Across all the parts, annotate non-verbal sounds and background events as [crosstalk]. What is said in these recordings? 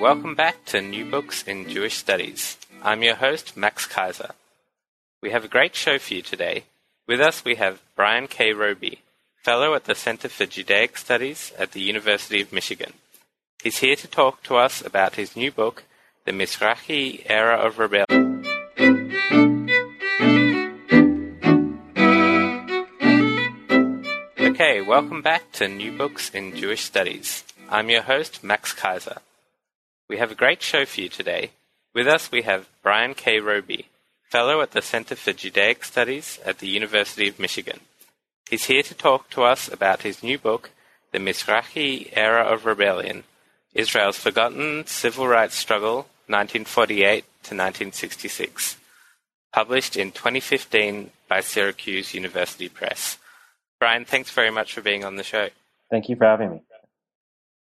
Welcome back to New Books in Jewish Studies. I'm your host, Max Kaiser. We have a great show for you today. With us, we have Bryan K. Roby, Fellow at the Center for Judaic Studies at the University of Michigan. He's here to talk to us about his new book, The Mizrahi Era of Rebellion. Okay, welcome back to New Books in Jewish Studies. I'm your host, Max Kaiser. We have a great show for you today. With us, we have Bryan K. Roby, Fellow at the Center for Judaic Studies at the University of Michigan. He's here to talk to us about his new book, The Mizrahi Era of Rebellion Israel's Forgotten Civil Rights Struggle, 1948 to 1966, published in 2015 by Syracuse University Press. Bryan, thanks very much for being on the show. Thank you for having me.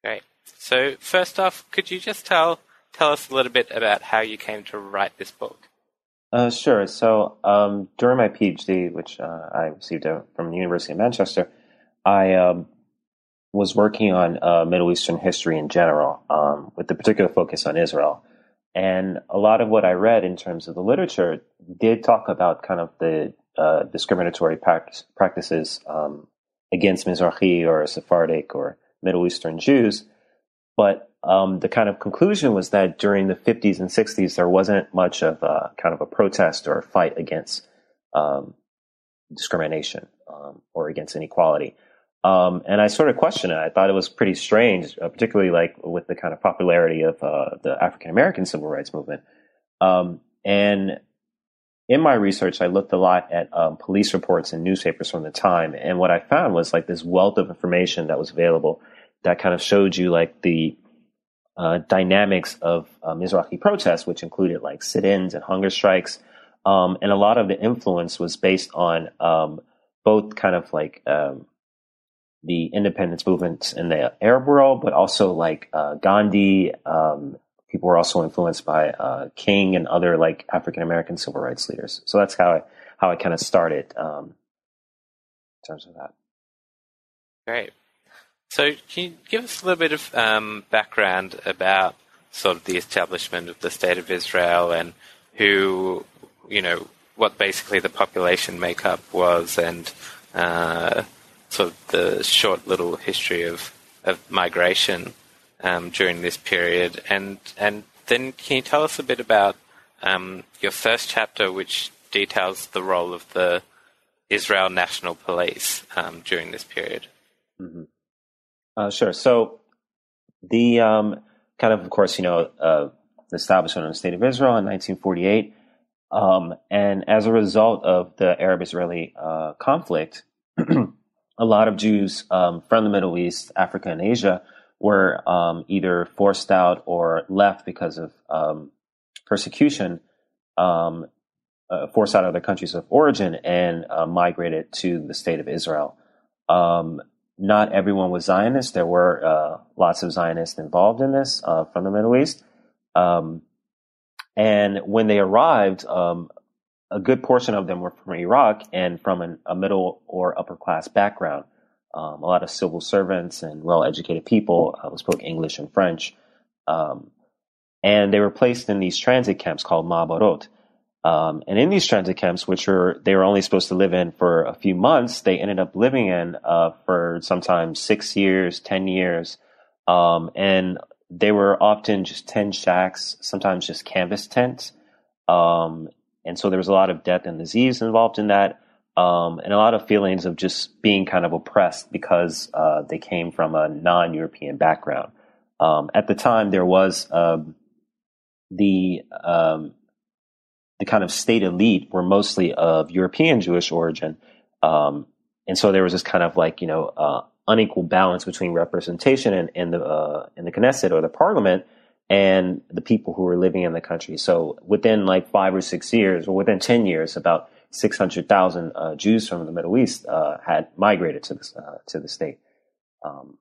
Great. So, first off, could you just tell tell us a little bit about how you came to write this book? Uh, sure. So, um, during my PhD, which uh, I received uh, from the University of Manchester, I um, was working on uh, Middle Eastern history in general, um, with a particular focus on Israel. And a lot of what I read in terms of the literature did talk about kind of the uh, discriminatory practice, practices um, against Mizrahi or Sephardic or Middle Eastern Jews. But um, the kind of conclusion was that during the 50s and 60s, there wasn't much of a kind of a protest or a fight against um, discrimination um, or against inequality. Um, and I sort of questioned it. I thought it was pretty strange, uh, particularly like with the kind of popularity of uh, the African American civil rights movement. Um, and in my research, I looked a lot at um, police reports and newspapers from the time, and what I found was like this wealth of information that was available that kind of showed you like the uh, dynamics of uh, Mizrahi protests, which included like sit-ins and hunger strikes, um, and a lot of the influence was based on um, both kind of like um, the independence movements in the Arab world, but also like uh, Gandhi um, people were also influenced by uh, King and other like African American civil rights leaders. So that's how I how I kind of started um, in terms of that. Great. So can you give us a little bit of um, background about sort of the establishment of the state of Israel and who, you know, what basically the population makeup was and uh, sort of the short little history of, of migration um, during this period. And and then can you tell us a bit about um, your first chapter, which details the role of the Israel National Police um, during this period? Mm-hmm. Uh, sure. So the um, kind of, of course, you know, uh, the establishment of the state of Israel in 1948. Um, and as a result of the Arab Israeli uh, conflict, [clears throat] a lot of Jews um, from the Middle East, Africa, and Asia were um, either forced out or left because of um, persecution, um, uh, forced out of their countries of origin and uh, migrated to the state of Israel. Um, not everyone was Zionist. There were uh, lots of Zionists involved in this uh, from the Middle East. Um, and when they arrived, um, a good portion of them were from Iraq and from an, a middle or upper class background um, a lot of civil servants and well educated people uh, spoke English and French. Um, and they were placed in these transit camps called Ma'abarot. Um, and in these transit camps, which were they were only supposed to live in for a few months, they ended up living in uh, for sometimes six years, ten years, um, and they were often just tent shacks, sometimes just canvas tents. Um, and so there was a lot of death and disease involved in that um, and a lot of feelings of just being kind of oppressed because uh, they came from a non-European background. Um, at the time, there was um, the the kind of state elite were mostly of European Jewish origin, um, and so there was this kind of like you know uh, unequal balance between representation in, in the uh, in the Knesset or the parliament and the people who were living in the country. So within like five or six years, or within ten years, about six hundred thousand uh, Jews from the Middle East uh, had migrated to this uh, to the state. Um,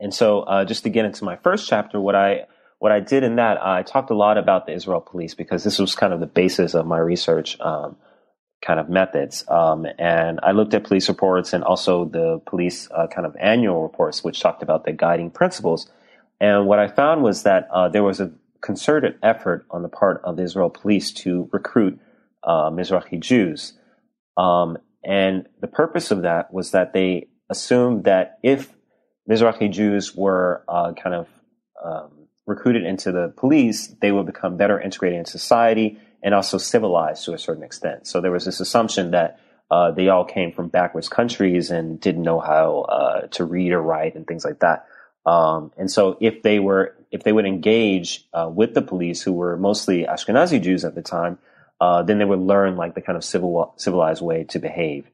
and so, uh, just to get into my first chapter, what I what I did in that, I talked a lot about the Israel police because this was kind of the basis of my research. Um, kind of methods. Um, and I looked at police reports and also the police uh, kind of annual reports, which talked about the guiding principles. And what I found was that uh, there was a concerted effort on the part of the Israel police to recruit uh, Mizrahi Jews. Um, and the purpose of that was that they assumed that if Mizrahi Jews were uh, kind of um, recruited into the police, they would become better integrated in society and also civilized to a certain extent. So there was this assumption that uh, they all came from backwards countries and didn't know how uh, to read or write and things like that. Um, and so if they were, if they would engage uh, with the police, who were mostly Ashkenazi Jews at the time, uh, then they would learn like the kind of civil, civilized way to behave.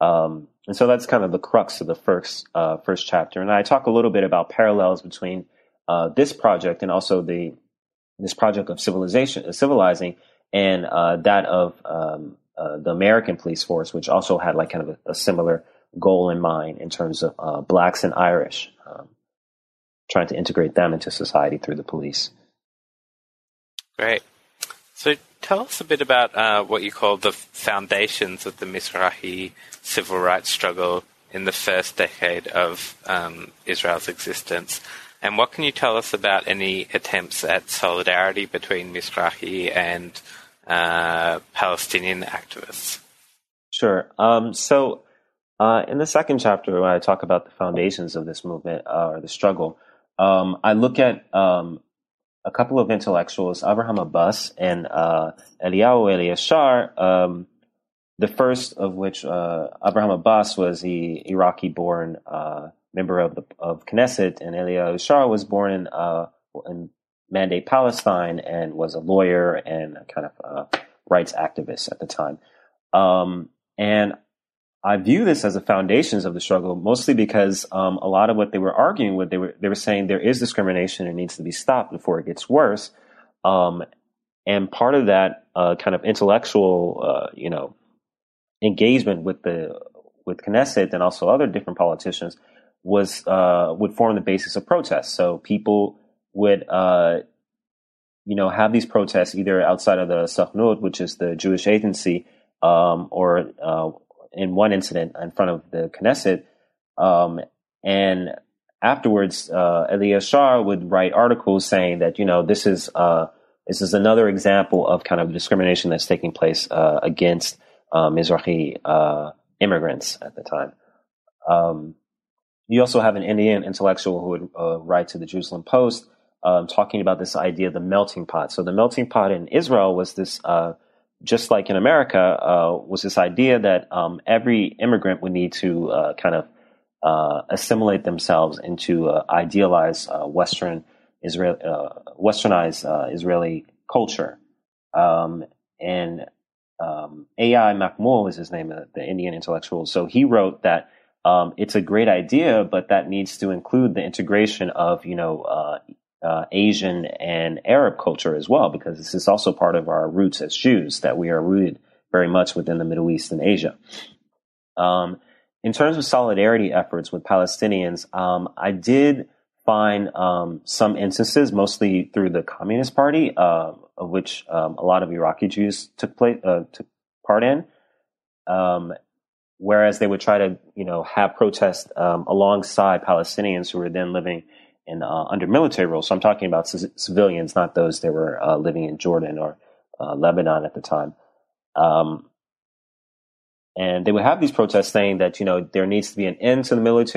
Um, and so that's kind of the crux of the first uh, first chapter. And I talk a little bit about parallels between uh, this project and also the this project of civilization, civilizing, and uh, that of um, uh, the American police force, which also had like kind of a, a similar goal in mind in terms of uh, blacks and Irish, um, trying to integrate them into society through the police. Great. So tell us a bit about uh, what you call the foundations of the Mizrahi civil rights struggle in the first decade of um, Israel's existence. And what can you tell us about any attempts at solidarity between Mizrahi and uh, Palestinian activists? Sure. Um, so, uh, in the second chapter, when I talk about the foundations of this movement uh, or the struggle, um, I look at um, a couple of intellectuals, Abraham Abbas and uh, Eliyahu Eliashar. Um, the first of which, uh, Abraham Abbas, was the Iraqi-born uh, member of the of Knesset, and Eliyahu Eliashar was born in in Mandate Palestine and was a lawyer and a kind of a rights activist at the time. Um, and I view this as the foundations of the struggle, mostly because um, a lot of what they were arguing with, they were they were saying there is discrimination and needs to be stopped before it gets worse. Um, and part of that uh, kind of intellectual, uh, you know, engagement with the with Knesset and also other different politicians was uh, would form the basis of protests. So people would, uh, you know, have these protests either outside of the Sochnut, which is the Jewish agency, um, or uh, in one incident in front of the Knesset. Um, and afterwards, uh, Eliashar would write articles saying that, you know, this is, uh, this is another example of kind of discrimination that's taking place uh, against Mizrahi uh, immigrants at the time. Um, you also have an Indian intellectual who would uh, write to the Jerusalem Post um, talking about this idea of the melting pot. So the melting pot in Israel was this, uh, just like in America, uh, was this idea that um, every immigrant would need to uh, kind of uh, assimilate themselves into idealized uh, Western Israel, Westernized Israeli culture. Um, and um, A.I. Mahmoud is his name, the Indian intellectual. So he wrote that um, it's a great idea, but that needs to include the integration of, you know, uh, uh, Asian and Arab culture as well, because this is also part of our roots as Jews, that we are rooted very much within the Middle East and Asia. Um, in terms of solidarity efforts with Palestinians, um, I did find um, some instances, mostly through the Communist Party, uh, of which um, a lot of Iraqi Jews took place uh, took part in. Whereas they would try to, you know, have protests um, alongside Palestinians who were then living in uh, under military rule. So I'm talking about c- civilians, not those that were uh, living in Jordan or uh, Lebanon at the time. Um, and they would have these protests saying that you know there needs to be an end to the military